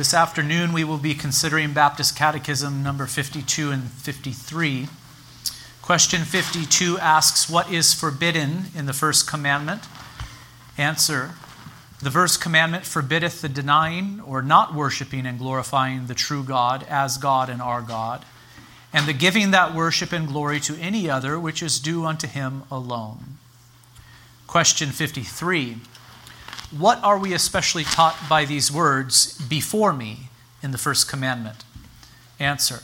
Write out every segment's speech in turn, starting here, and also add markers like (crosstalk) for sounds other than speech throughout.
This afternoon we will be considering Baptist Catechism number 52 and 53. Question 52 asks, What is forbidden in the first commandment? Answer The first commandment forbiddeth the denying or not worshiping and glorifying the true God as God and our God, and the giving that worship and glory to any other which is due unto him alone. Question 53 What are we especially taught by these words, before me, in the first commandment? Answer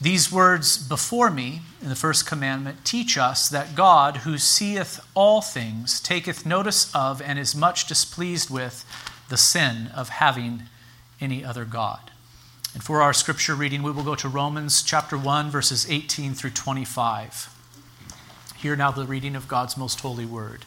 These words, before me, in the first commandment, teach us that God, who seeth all things, taketh notice of and is much displeased with the sin of having any other God. And for our scripture reading, we will go to Romans chapter 1, verses 18 through 25. Hear now the reading of God's most holy word.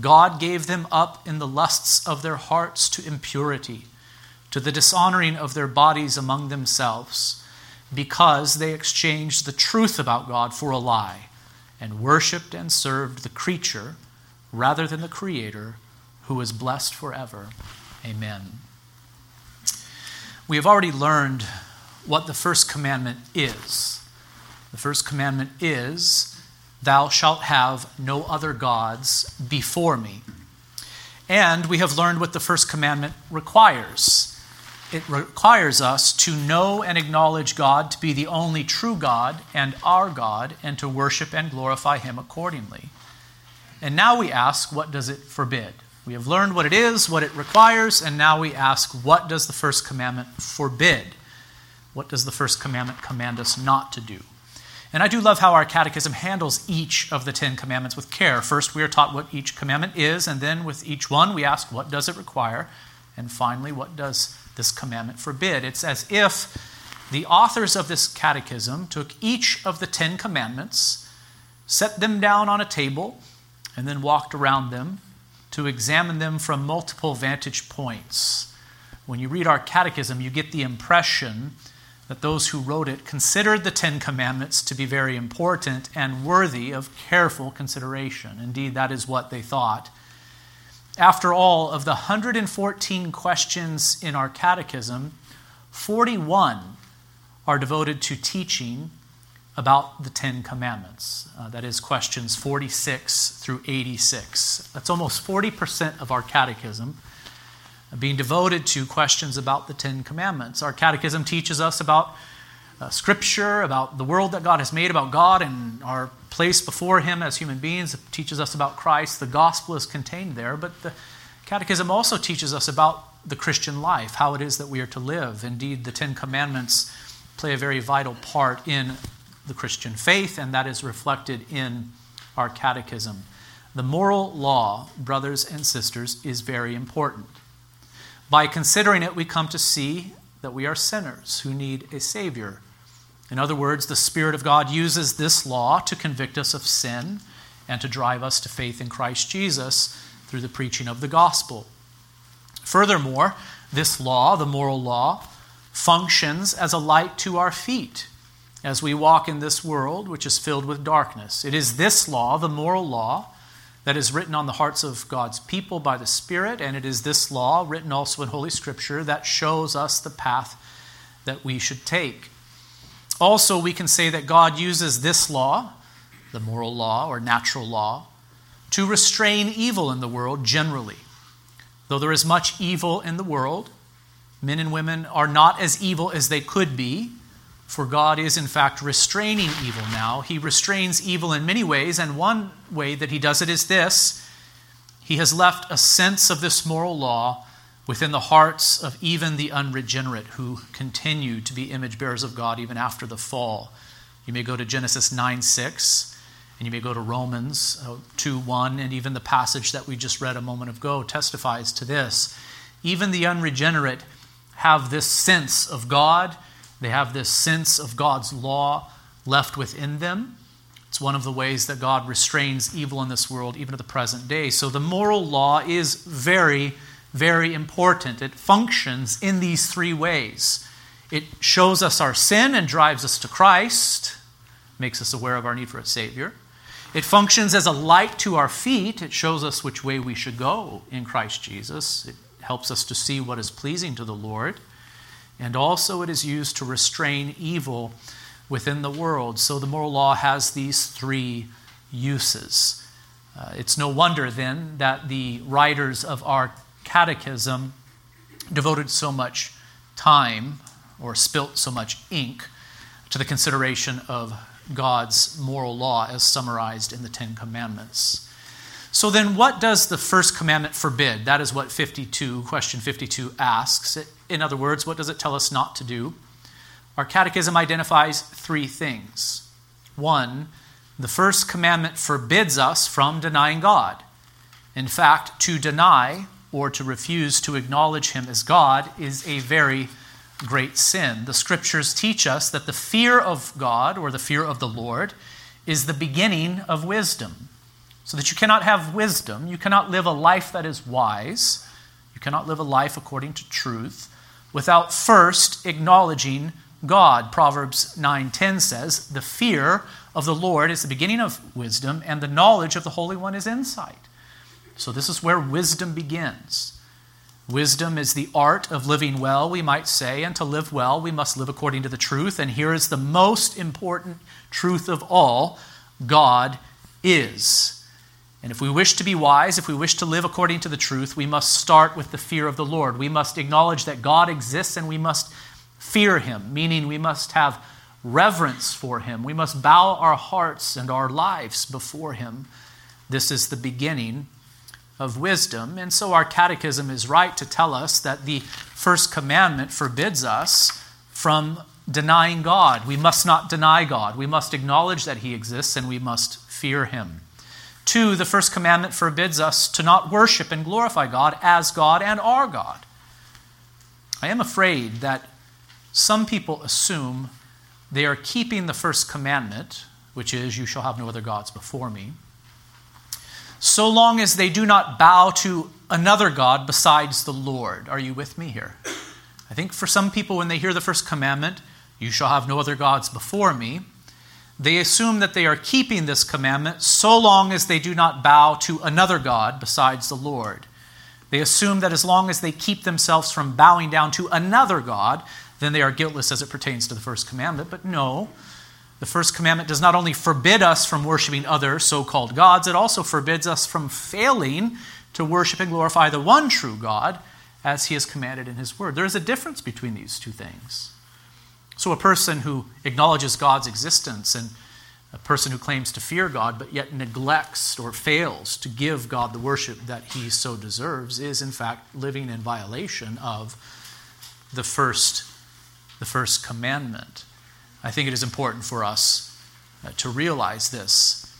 God gave them up in the lusts of their hearts to impurity, to the dishonoring of their bodies among themselves, because they exchanged the truth about God for a lie, and worshiped and served the creature rather than the Creator, who is blessed forever. Amen. We have already learned what the first commandment is. The first commandment is Thou shalt have no other gods before me. And we have learned what the first commandment requires. It requires us to know and acknowledge God to be the only true God and our God, and to worship and glorify Him accordingly. And now we ask, what does it forbid? We have learned what it is, what it requires, and now we ask, what does the first commandment forbid? What does the first commandment command us not to do? And I do love how our catechism handles each of the Ten Commandments with care. First, we are taught what each commandment is, and then with each one, we ask, what does it require? And finally, what does this commandment forbid? It's as if the authors of this catechism took each of the Ten Commandments, set them down on a table, and then walked around them to examine them from multiple vantage points. When you read our catechism, you get the impression that those who wrote it considered the Ten Commandments to be very important and worthy of careful consideration. Indeed, that is what they thought. After all, of the 114 questions in our catechism, 41 are devoted to teaching about the Ten Commandments. Uh, that is, questions 46 through 86. That's almost 40% of our catechism being devoted to questions about the Ten Commandments. Our catechism teaches us about uh, Scripture, about the world that God has made, about God and our place before Him as human beings. It teaches us about Christ. The gospel is contained there, but the catechism also teaches us about the Christian life, how it is that we are to live. Indeed, the Ten Commandments play a very vital part in the Christian faith, and that is reflected in our catechism. The moral law, brothers and sisters, is very important. By considering it, we come to see that we are sinners who need a Savior. In other words, the Spirit of God uses this law to convict us of sin and to drive us to faith in Christ Jesus through the preaching of the gospel. Furthermore, this law, the moral law, functions as a light to our feet as we walk in this world which is filled with darkness. It is this law, the moral law, that is written on the hearts of God's people by the Spirit, and it is this law, written also in Holy Scripture, that shows us the path that we should take. Also, we can say that God uses this law, the moral law or natural law, to restrain evil in the world generally. Though there is much evil in the world, Men and women are not as evil as they could be, for God is, in fact, restraining evil now. He restrains evil in many ways, and one way that He does it is this He has left a sense of this moral law within the hearts of even the unregenerate who continue to be image bearers of God even after the fall. You may go to Genesis 9 6, and you may go to Romans uh, 2 1, and even the passage that we just read a moment ago testifies to this. Even the unregenerate have this sense of God, they have this sense of God's law left within them. It's one of the ways that God restrains evil in this world, even to the present day. So the moral law is very, very important. It functions in these three ways it shows us our sin and drives us to Christ makes us aware of our need for a Savior. It functions as a light to our feet. It shows us which way we should go in Christ Jesus. It helps us to see what is pleasing to the Lord. And also, it is used to restrain evil within the world. So, the moral law has these three uses. Uh, it's no wonder then that the writers of our catechism devoted so much time or spilt so much ink to the consideration of God's moral law as summarized in the Ten Commandments. So then, what does the first commandment forbid? That is what 52, question 52 asks. In other words, what does it tell us not to do? Our catechism identifies three things. One, the first commandment forbids us from denying God. In fact, to deny or to refuse to acknowledge Him as God is a very great sin. The scriptures teach us that the fear of God or the fear of the Lord is the beginning of wisdom. So that you cannot have wisdom, you cannot live a life that is wise, you cannot live a life according to truth without first acknowledging God. Proverbs 9:10 says, "The fear of the Lord is the beginning of wisdom, and the knowledge of the Holy One is insight." So this is where wisdom begins. Wisdom is the art of living well, we might say, and to live well, we must live according to the truth. And here is the most important truth of all God is. And if we wish to be wise, if we wish to live according to the truth, we must start with the fear of the Lord. We must acknowledge that God exists and we must fear him, meaning we must have reverence for him. We must bow our hearts and our lives before him. This is the beginning of wisdom. And so our catechism is right to tell us that the first commandment forbids us from denying God. We must not deny God. We must acknowledge that He exists and we must fear Him. Two, the first commandment forbids us to not worship and glorify God as God and our God. I am afraid that some people assume they are keeping the first commandment, which is, You shall have no other gods before me so long as they do not bow to another God besides the Lord. Are you with me here? I think for some people, when they hear the first commandment, you shall have no other gods before me, they assume that they are keeping this commandment so long as they do not bow to another God besides the Lord. They assume that as long as they keep themselves from bowing down to another God, then they are guiltless as it pertains to the first commandment. But no, the first commandment does not only forbid us from worshiping other so called gods, it also forbids us from failing to worship and glorify the one true God as he has commanded in his word. There is a difference between these two things. So, a person who acknowledges God's existence and a person who claims to fear God but yet neglects or fails to give God the worship that he so deserves is, in fact, living in violation of the first, the first commandment. I think it is important for us uh, to realize this.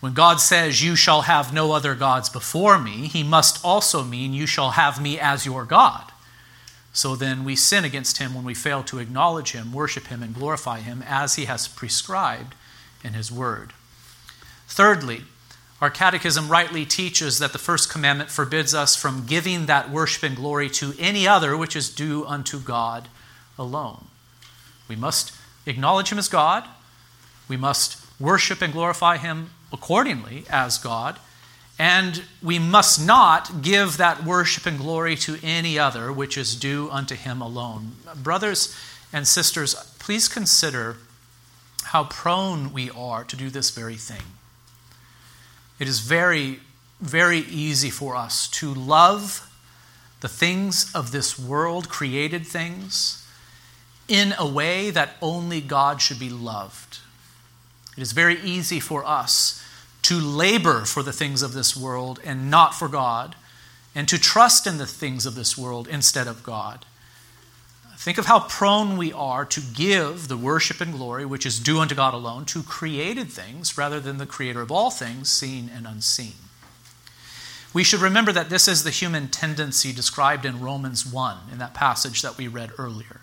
When God says, You shall have no other gods before me, he must also mean, You shall have me as your God. So then we sin against him when we fail to acknowledge him, worship him, and glorify him as he has prescribed in his word. Thirdly, our catechism rightly teaches that the first commandment forbids us from giving that worship and glory to any other which is due unto God alone. We must acknowledge Him as God. We must worship and glorify Him accordingly as God. And we must not give that worship and glory to any other which is due unto Him alone. Brothers and sisters, please consider how prone we are to do this very thing. It is very, very easy for us to love the things of this world, created things, in a way that only God should be loved. It is very easy for us to labor for the things of this world and not for God, and to trust in the things of this world instead of God. Think of how prone we are to give the worship and glory which is due unto God alone to created things rather than the creator of all things, seen and unseen. We should remember that this is the human tendency described in Romans 1 in that passage that we read earlier.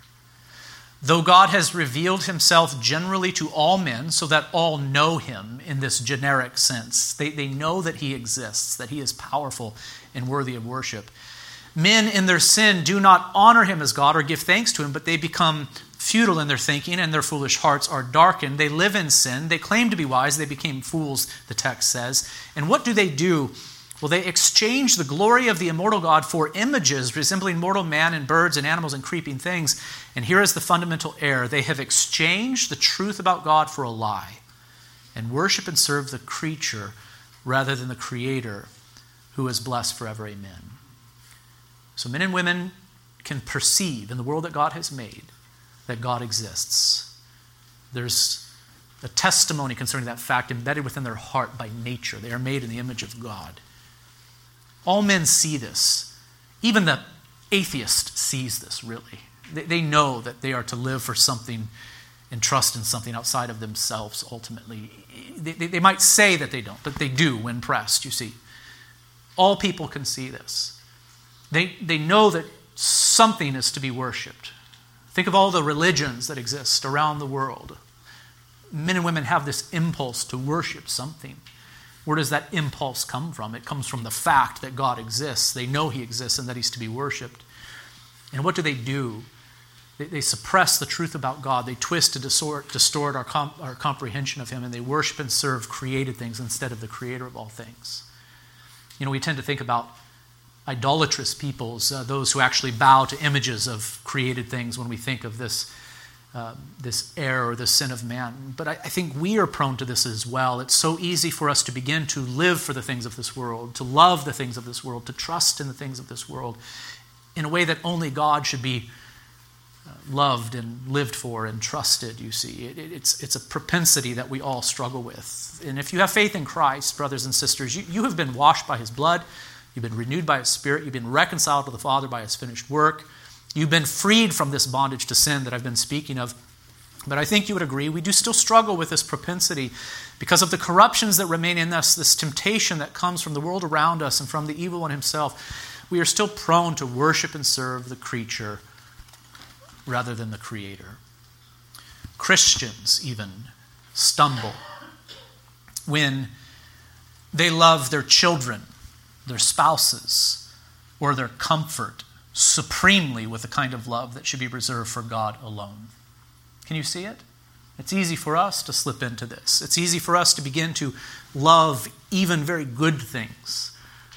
Though God has revealed himself generally to all men so that all know him in this generic sense, they, they know that he exists, that he is powerful and worthy of worship. Men in their sin do not honor him as God or give thanks to him, but they become futile in their thinking and their foolish hearts are darkened. They live in sin. They claim to be wise. They became fools, the text says. And what do they do? Well, they exchange the glory of the immortal God for images resembling mortal man and birds and animals and creeping things. And here is the fundamental error they have exchanged the truth about God for a lie and worship and serve the creature rather than the Creator who is blessed forever. Amen. So, men and women can perceive in the world that God has made that God exists. There's a testimony concerning that fact embedded within their heart by nature. They are made in the image of God. All men see this. Even the atheist sees this, really. They, know that they are to live for something and trust in something outside of themselves ultimately. They, they, they might say that they don't, but they do when pressed, you see. All people can see this. They, they know that something is to be worshiped. Think of all the religions that exist around the world. Men and women have this impulse to worship something. Where does that impulse come from? It comes from the fact that God exists. They know He exists and that He's to be worshiped. And what do they do? They, they suppress the truth about God. They twist to distort, distort our, our comprehension of Him, and they worship and serve created things instead of the Creator of all things. You know, we tend to think about idolatrous peoples, uh, those who actually bow to images of created things when we think of this uh, this error or the sin of man. But I, I, think we are prone to this as well. It's so easy for us to begin to live for the things of this world, to love the things of this world, to trust in the things of this world in a way that only God should be loved and lived for and trusted, you see. It, it, it's, it's a propensity that we all struggle with. And if you have faith in Christ, brothers and sisters, you, you have been washed by his blood, you've been renewed by his spirit, you've been reconciled to the Father by his finished work. You've been freed from this bondage to sin that I've been speaking of. But I think you would agree, we do still struggle with this propensity because of the corruptions that remain in us, this temptation that comes from the world around us and from the evil one himself. We are still prone to worship and serve the creature rather than the creator. Christians, even, stumble when they love their children, their spouses, or their comfort supremely with the kind of love that should be reserved for God alone. Can you see it? It's easy for us to slip into this. It's easy for us to begin to love even very good things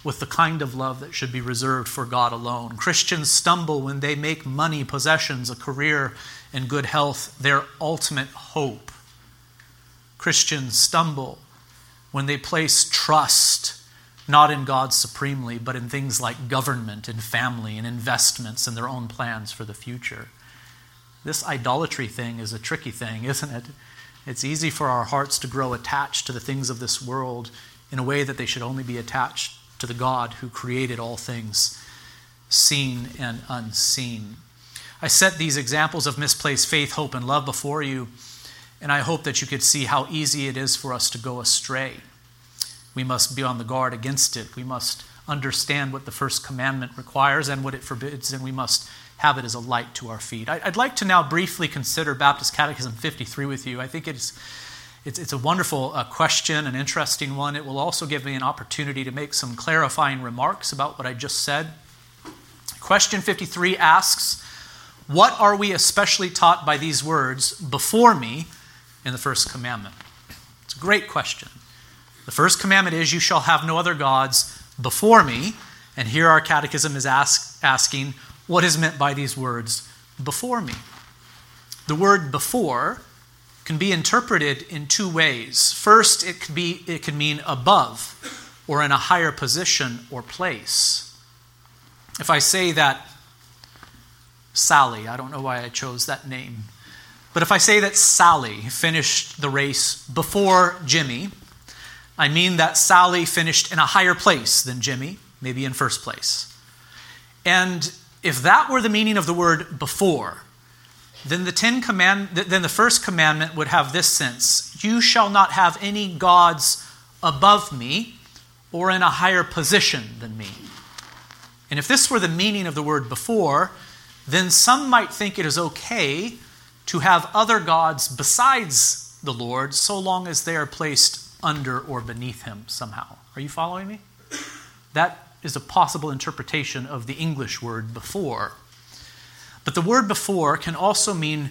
with the kind of love that should be reserved for God alone. Christians stumble when they make money, possessions, a career, and good health their ultimate hope. Christians stumble when they place trust not in God supremely, but in things like government and family and investments and their own plans for the future. This idolatry thing is a tricky thing, (laughs) isn't it? It's easy for our hearts to grow attached to the things of this world in a way that they should only be attached to the God who created all things, seen and unseen. I set these examples of misplaced faith, hope, and love before you, and I hope that you could see how easy it is for us to go astray. We must be on the guard against it. We must understand what the first commandment requires and what it forbids, and we must have it as a light to our feet. I'd like to now briefly consider Baptist Catechism 53 with you. I think it's, it's, it's a wonderful uh, question, an interesting one. It will also give me an opportunity to make some clarifying remarks about what I just said. Question 53 asks, What are we especially taught by these words, before me, in the first commandment? It's a great question. The first commandment is, You shall have no other gods before me. And here our catechism is ask, asking, What is meant by these words, before me? The word before can be interpreted in two ways. First, it could, be, it could mean above or in a higher position or place. If I say that Sally, I don't know why I chose that name, but if I say that Sally finished the race before Jimmy, I mean that Sally finished in a higher place than Jimmy, maybe in first place. And if that were the meaning of the word before, then the ten command then the first commandment would have this sense. You shall not have any gods above me or in a higher position than me. And if this were the meaning of the word before then some might think it is okay to have other gods besides the lord so long as they are placed under or beneath him somehow. Are you following me? That is a possible interpretation of the english word before but the word before can also mean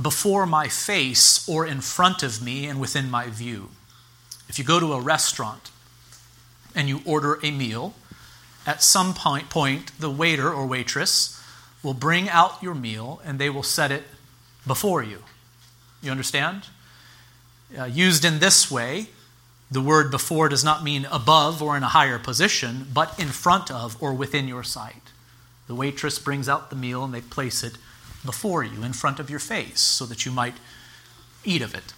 before my face or in front of me and within my view. If you go to a restaurant and you order a meal, at some point, point the waiter or waitress will bring out your meal and they will set it before you. You understand? Uh, used in this way, the word before does not mean above or in a higher position, but in front of or within your sight. The waitress brings out the meal and they place it before you, in front of your face, so that you might eat of it.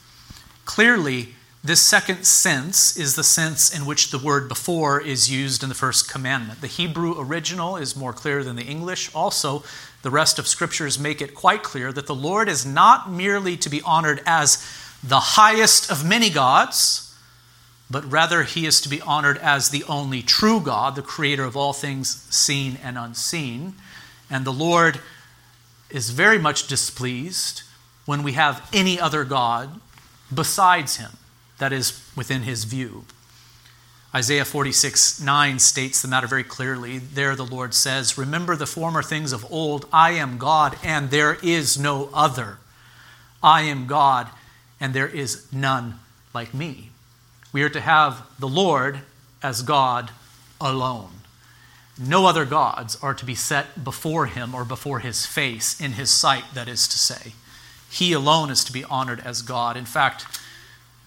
Clearly, this second sense is the sense in which the word before is used in the first commandment. The Hebrew original is more clear than the English. Also, the rest of scriptures make it quite clear that the Lord is not merely to be honored as the highest of many gods, but rather he is to be honored as the only true God, the creator of all things seen and unseen. And the Lord is very much displeased when we have any other God besides him that is within his view. Isaiah 46 9 states the matter very clearly. There the Lord says, Remember the former things of old. I am God, and there is no other. I am God, and there is none like me. We are to have the Lord as God alone. No other gods are to be set before him or before his face, in his sight, that is to say. He alone is to be honored as God. In fact,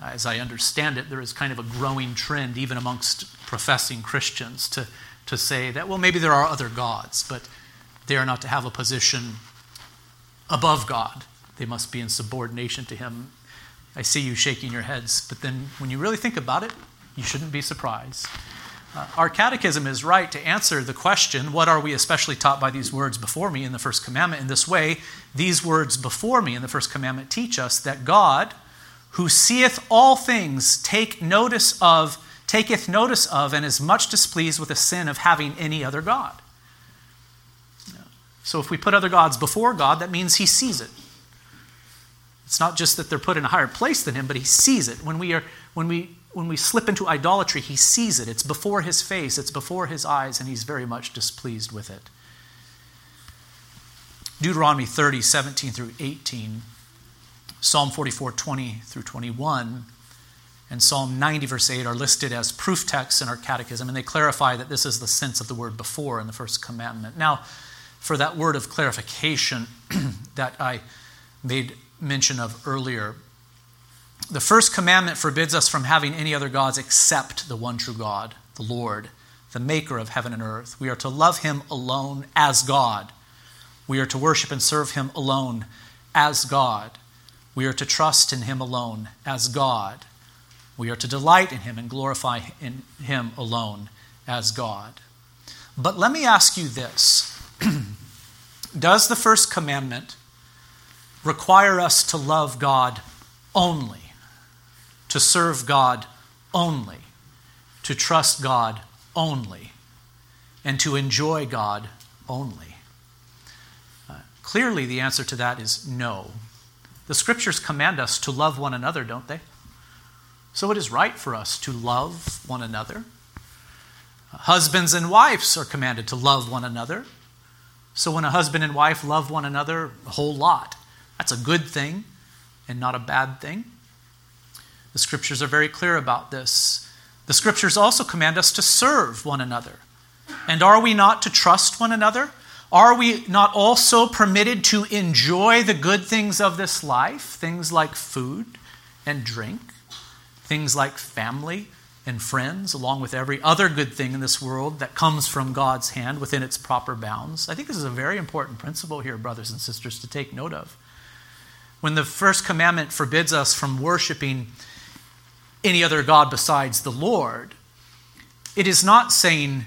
as I understand it, there is kind of a growing trend, even amongst professing Christians, to, to say that, well, maybe there are other gods, but they are not to have a position above God. They must be in subordination to Him I see you shaking your heads, but then when you really think about it, you shouldn't be surprised. Uh, our catechism is right to answer the question, What are we especially taught by these words before me in the first commandment? In this way, these words before me in the first commandment teach us that God, who seeth all things, take notice of, taketh notice of, and is much displeased with the sin of having any other God. So if we put other gods before God, that means he sees it. It's not just that they're put in a higher place than him, but he sees it. When we, are, when we, when we slip into idolatry, he sees it. It's before his face, it's before his eyes, and he's very much displeased with it. Deuteronomy 30, 17 through 18, Psalm 44, 20 through 21, and Psalm 90, verse 8 are listed as proof texts in our catechism, and they clarify that this is the sense of the word before in the first commandment. Now, for that word of clarification (clears throat) that I made mention of earlier. The first commandment forbids us from having any other gods except the one true God, the Lord, the maker of heaven and earth. We are to love him alone as God. We are to worship and serve him alone as God. We are to trust in him alone as God. We are to delight in him and glorify in him alone as God. But let me ask you this (clears throat) Does the first commandment require us to love God only, to serve God only, to trust God only, and to enjoy God only? Uh, clearly, the answer to that is no. The scriptures command us to love one another, don't they? So it is right for us to love one another. Husbands and wives are commanded to love one another. So when a husband and wife love one another a whole lot, that's a good thing and not a bad thing. The scriptures are very clear about this. The scriptures also command us to serve one another. And are we not to trust one another? Are we not also permitted to enjoy the good things of this life? Things like food and drink, things like family and friends, along with every other good thing in this world that comes from God's hand within its proper bounds. I think this is a very important principle here, brothers and sisters, to take note of. When the first commandment forbids us from worshiping any other God besides the Lord, it is not saying,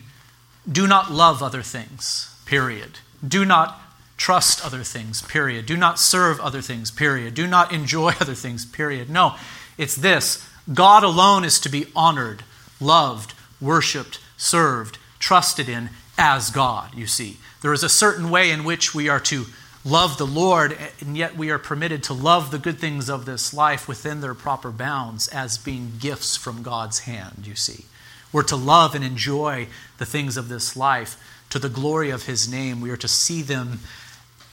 do not love other things, period. Do not trust other things, period. Do not serve other things, period. Do not enjoy (laughs) other things, period. No, it's this God alone is to be honored, loved, worshiped, served, trusted in as God, you see. There is a certain way in which we are to love the Lord, and yet we are permitted to love the good things of this life within their proper bounds as being gifts from God's hand, you see. We're to love and enjoy the things of this life to the glory of His name. We are to see them,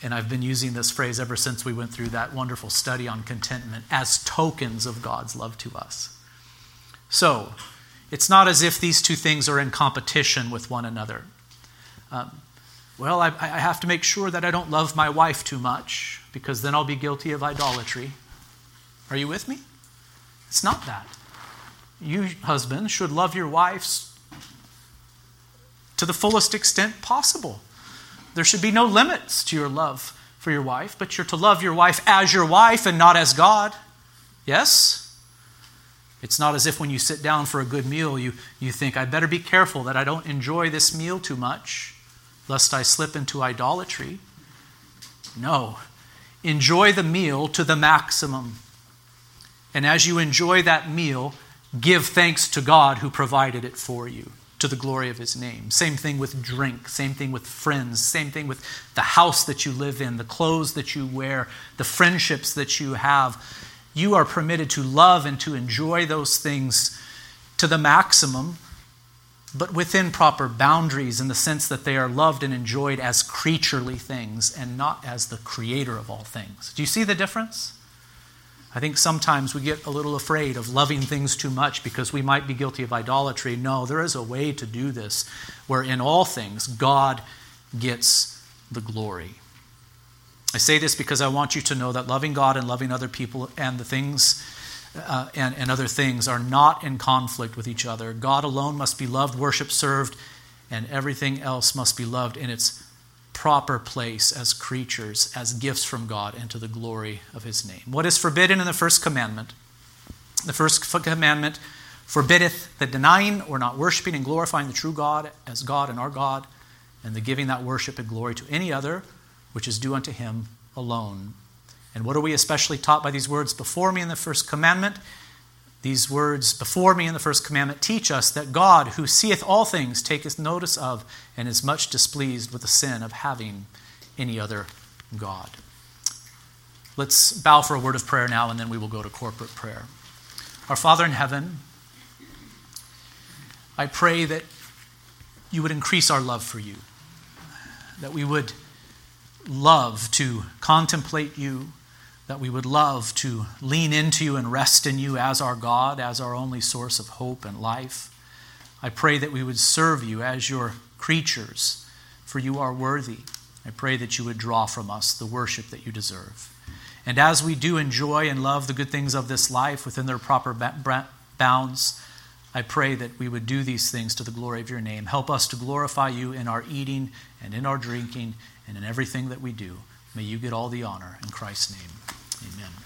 and I've been using this phrase ever since we went through that wonderful study on contentment, as tokens of God's love to us. So, it's not as if these two things are in competition with one another. Um, well, I, I have to make sure that I don't love my wife too much because then I'll be guilty of idolatry. Are you with me? It's not that. You, husband, should love your wives to the fullest extent possible. There should be no limits to your love for your wife, but you're to love your wife as your wife and not as God. Yes? It's not as if when you sit down for a good meal, you, you think, I better be careful that I don't enjoy this meal too much lest I slip into idolatry. No. Enjoy the meal to the maximum. And as you enjoy that meal, give thanks to God who provided it for you to the glory of his name. Same thing with drink, same thing with friends, same thing with the house that you live in, the clothes that you wear, the friendships that you have. You are permitted to love and to enjoy those things to the maximum but within proper boundaries in the sense that they are loved and enjoyed as creaturely things and not as the creator of all things. Do you see the difference? I think sometimes we get a little afraid of loving things too much because we might be guilty of idolatry. No, there is a way to do this where in all things God gets the glory. I say this because I want you to know that loving God and loving other people and the things uh, and, and other things are not in conflict with each other. God alone must be loved, worshiped, served, and everything else must be loved in its proper place as creatures, as gifts from God, and to the glory of His name. What is forbidden in the first commandment? The first commandment forbiddeth the denying or not worshiping and glorifying the true God as God and our God, and the giving that worship and glory to any other, which is due unto Him alone. And what are we especially taught by these words before me in the first commandment? These words before me in the first commandment teach us that God, who seeth all things, taketh notice of and is much displeased with the sin of having any other God. Let's bow for a word of prayer now, and then we will go to corporate prayer. Our Father in heaven, I pray that you would increase our love for you, that we would love to contemplate you that we would love to lean into you and rest in you as our God, as our only source of hope and life. I pray that we would serve you as your creatures, for you are worthy. I pray that you would draw from us the worship that you deserve. And as we do enjoy and love the good things of this life within their proper bounds, I pray that we would do these things to the glory of your name. Help us to glorify you in our eating and in our drinking and in everything that we do. May you get all the honor. In Christ's name, amen.